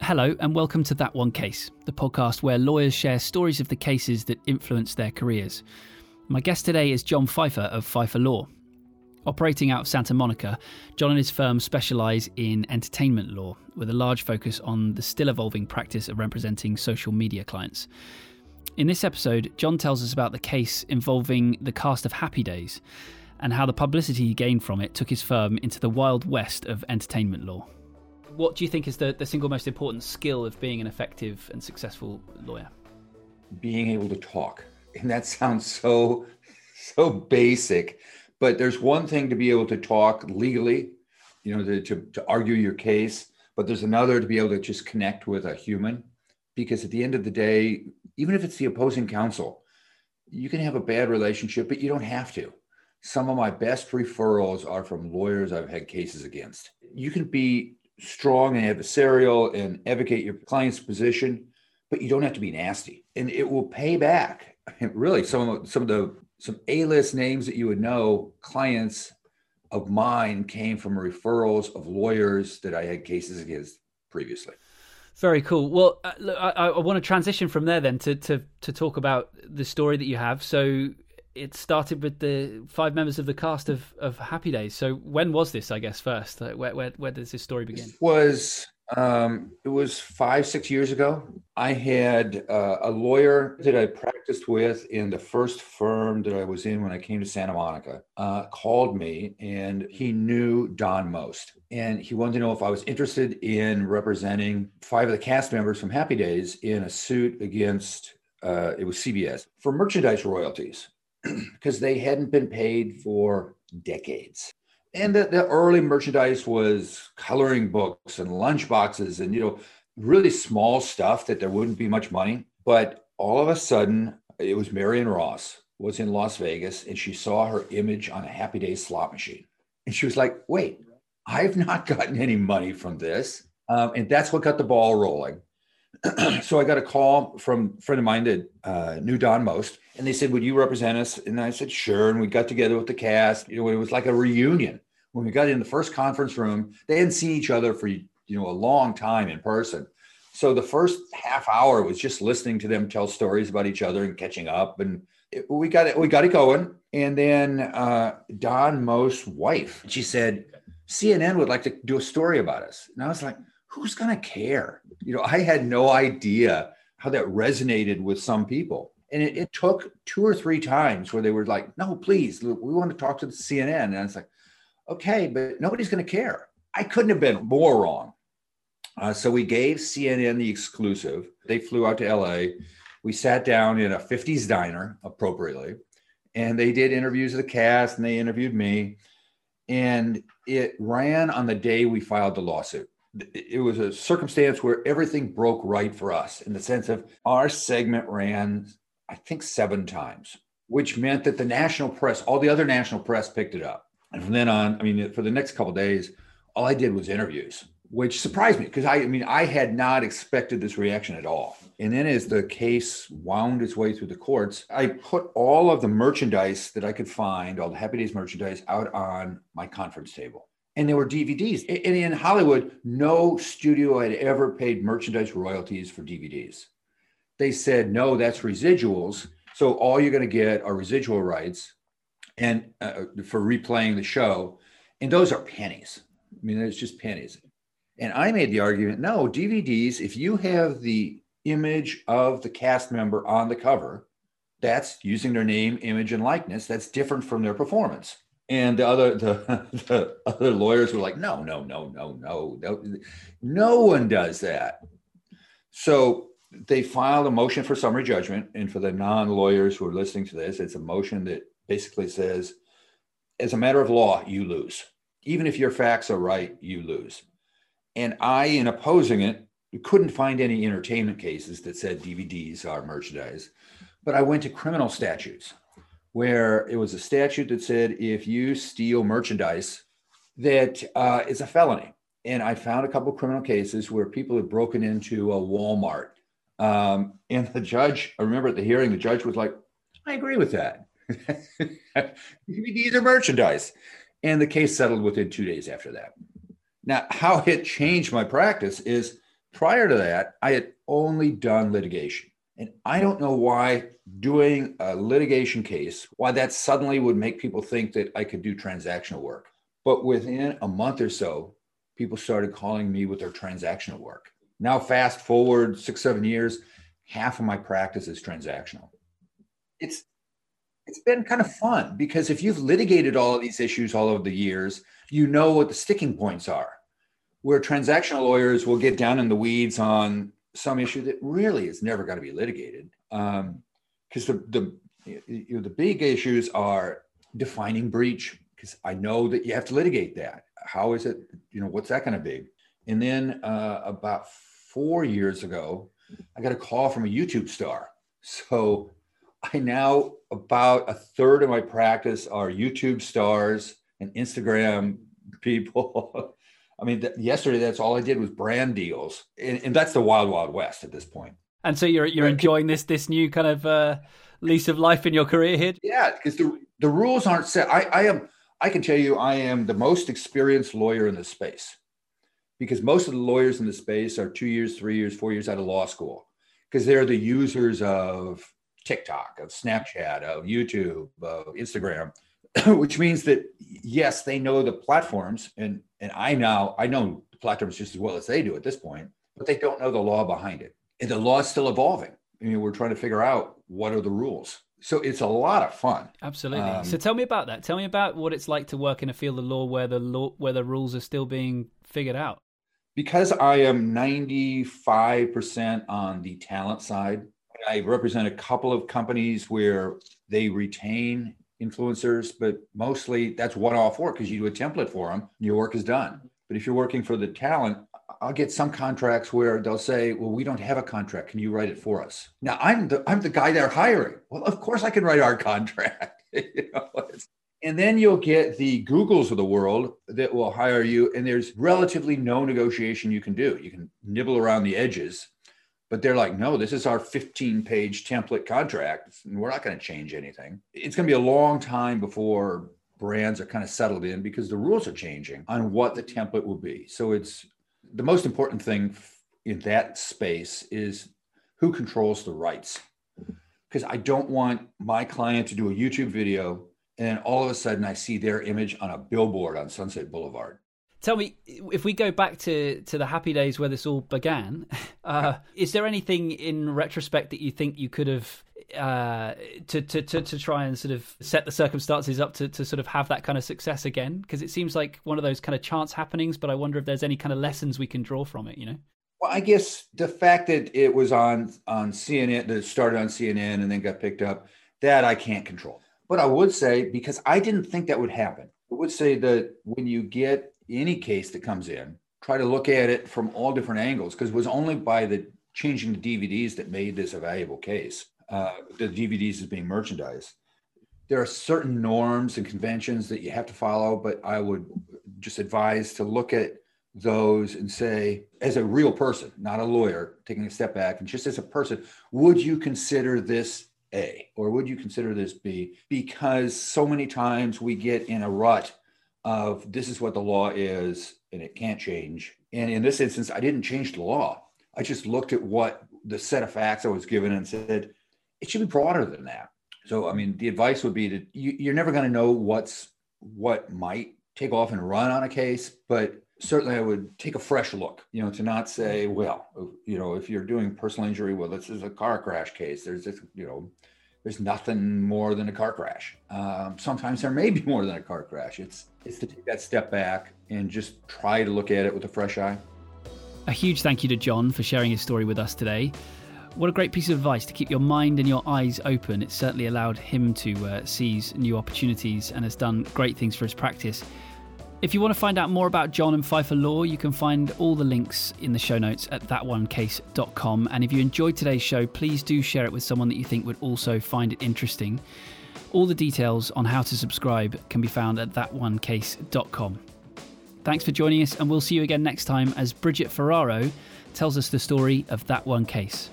Hello, and welcome to That One Case, the podcast where lawyers share stories of the cases that influence their careers. My guest today is John Pfeiffer of Pfeiffer Law. Operating out of Santa Monica, John and his firm specialise in entertainment law, with a large focus on the still evolving practice of representing social media clients. In this episode, John tells us about the case involving the cast of Happy Days and how the publicity he gained from it took his firm into the wild west of entertainment law. What do you think is the, the single most important skill of being an effective and successful lawyer? Being able to talk. And that sounds so, so basic. But there's one thing to be able to talk legally, you know, to, to, to argue your case. But there's another to be able to just connect with a human. Because at the end of the day, even if it's the opposing counsel, you can have a bad relationship, but you don't have to. Some of my best referrals are from lawyers I've had cases against. You can be strong and adversarial and advocate your client's position, but you don't have to be nasty, and it will pay back. really, some of some of the some A-list names that you would know, clients of mine came from referrals of lawyers that I had cases against previously. Very cool. Well, uh, look, I, I, want to transition from there then to, to to talk about the story that you have. So it started with the five members of the cast of, of Happy Days. So when was this? I guess first, where where, where does this story begin? Was um, it was five six years ago. I had uh, a lawyer that I practiced with in the first firm that I was in when I came to Santa Monica. Uh, called me and he knew Don Most, and he wanted to know if I was interested in representing five of the cast members from Happy Days in a suit against. Uh, it was CBS for merchandise royalties because they hadn't been paid for decades. And the, the early merchandise was coloring books and lunch boxes and, you know, really small stuff that there wouldn't be much money. But all of a sudden, it was Marion Ross was in Las Vegas and she saw her image on a Happy Days slot machine. And she was like, wait, I've not gotten any money from this. Um, and that's what got the ball rolling. so I got a call from a friend of mine that uh, knew Don Most, and they said, "Would you represent us?" And I said, "Sure." And we got together with the cast. You know, it was like a reunion when we got in the first conference room. They hadn't seen each other for you know a long time in person. So the first half hour was just listening to them tell stories about each other and catching up, and it, we got it. We got it going. And then uh, Don Most's wife, she said, "CNN would like to do a story about us." And I was like who's going to care? You know, I had no idea how that resonated with some people. And it, it, took two or three times where they were like, no, please, we want to talk to the CNN. And I was like, okay, but nobody's going to care. I couldn't have been more wrong. Uh, so we gave CNN the exclusive. They flew out to LA. We sat down in a 50s diner appropriately, and they did interviews of the cast and they interviewed me. And it ran on the day we filed the lawsuit it was a circumstance where everything broke right for us in the sense of our segment ran, I think, seven times, which meant that the national press, all the other national press picked it up. And from then on, I mean, for the next couple days, all I did was interviews, which surprised me because I, I mean, I had not expected this reaction at all. And then as the case wound its way through the courts, I put all of the merchandise that I could find, all the Happy Days merchandise, out on my conference table and there were DVDs. And in Hollywood, no studio had ever paid merchandise royalties for DVDs. They said, no, that's residuals. So all you're going to get are residual rights and uh, for replaying the show. And those are pennies. I mean, it's just pennies. And I made the argument no, DVDs, if you have the image of the cast member on the cover, that's using their name, image, and likeness. That's different from their performance. And the other the, the other lawyers were like, no, no, no, no, no, no, no one does that. So they filed a motion for summary judgment. And for the non-lawyers who are listening to this, it's a motion that basically says, as a matter of law, you lose. Even if your facts are right, you lose. And I, in opposing it, couldn't find any entertainment cases that said DVDs are merchandise, but I went to criminal statutes where it was a statute that said if you steal merchandise, that uh, is a felony. And I found a couple criminal cases where people had broken into a Walmart. Um, and the judge, I remember at the hearing, the judge was like, I agree with that. DVDs are merchandise. And the case settled within two days after that. Now, how it changed my practice is prior to that, I had only done litigation. And I don't know why doing a litigation case, why that suddenly would make people think that I could do transactional work. But within a month or so, people started calling me with their transactional work. Now, fast forward six, seven years, half of my practice is transactional. It's it's been kind of fun because if you've litigated all of these issues all over the years, you know what the sticking points are. Where transactional lawyers will get down in the weeds on some issue that really is never going to be litigated, because um, the the you know, the big issues are defining breach. Because I know that you have to litigate that. How is it? You know, what's that going to be? And then uh, about four years ago, I got a call from a YouTube star. So I now about a third of my practice are YouTube stars and Instagram people. I mean, th- yesterday that's all I did was brand deals, and, and, that's the wild, wild west at this point. And so you're you're enjoying this this new kind of uh, lease of life in your career here. Yeah, because the the rules aren't set. I, I am I can tell you I am the most experienced lawyer in the space because most of the lawyers in the space are two years, three years, four years out of law school because they're the users of TikTok, of Snapchat, of YouTube, of Instagram, which means that yes, they know the platforms, and and I now I know the platforms just as well as they do at this point, but they don't know the law behind it, and the law is still evolving. I mean, we're trying to figure out what are the rules. So it's a lot of fun. Absolutely. Um, so tell me about that. Tell me about what it's like to work in a field of law where the law where the rules are still being figured out. Because I am 95% on the talent side, I represent a couple of companies where they retain influencers, but mostly that's one off work because you do a template for them, your work is done. But if you're working for the talent, I'll get some contracts where they'll say, "Well, we don't have a contract. Can you write it for us?" Now, I'm the I'm the guy they're hiring. Well, of course I can write our contract. you know, and then you'll get the Googles of the world that will hire you, and there's relatively no negotiation you can do. You can nibble around the edges, but they're like, no, this is our 15 page template contract. And we're not going to change anything. It's going to be a long time before brands are kind of settled in because the rules are changing on what the template will be. So it's the most important thing in that space is who controls the rights. Because I don't want my client to do a YouTube video and all of a sudden I see their image on a billboard on Sunset Boulevard. Tell me, if we go back to, to the happy days where this all began, uh, is there anything in retrospect that you think you could have uh, to, to, to, to try and sort of set the circumstances up to, to sort of have that kind of success again? Because it seems like one of those kind of chance happenings, but I wonder if there's any kind of lessons we can draw from it, you know? Well, I guess the fact that it was on on CNN, that started on CNN and then got picked up, that I can't control. But I would say, because I didn't think that would happen, I would say that when you get any case that comes in, try to look at it from all different angles because it was only by the changing the DVDs that made this a valuable case. Uh, the DVDs is being merchandised. There are certain norms and conventions that you have to follow, but I would just advise to look at those and say, as a real person, not a lawyer, taking a step back and just as a person, would you consider this A or would you consider this B? Because so many times we get in a rut of this is what the law is and it can't change. And in this instance, I didn't change the law. I just looked at what the set of facts I was given and said, it should be broader than that. So, I mean, the advice would be that you, are never going to know what's what might take off and run on a case, but certainly I would take a fresh look, you know, to not say, well, you know, if you're doing personal injury, well, this is a car crash case. There's this, you know, there's nothing more than a car crash. Um, sometimes there may be more than a car crash. It's it's to take that step back and just try to look at it with a fresh eye. A huge thank you to John for sharing his story with us today. What a great piece of advice to keep your mind and your eyes open. It certainly allowed him to uh, seize new opportunities and has done great things for his practice. If you want to find out more about John and Pfeiffer Law, you can find all the links in the show notes at thatonecase.com. And if you enjoyed today's show, please do share it with someone that you think would also find it interesting. All the details on how to subscribe can be found at thatonecase.com. Thanks for joining us, and we'll see you again next time as Bridget Ferraro tells us the story of that one case.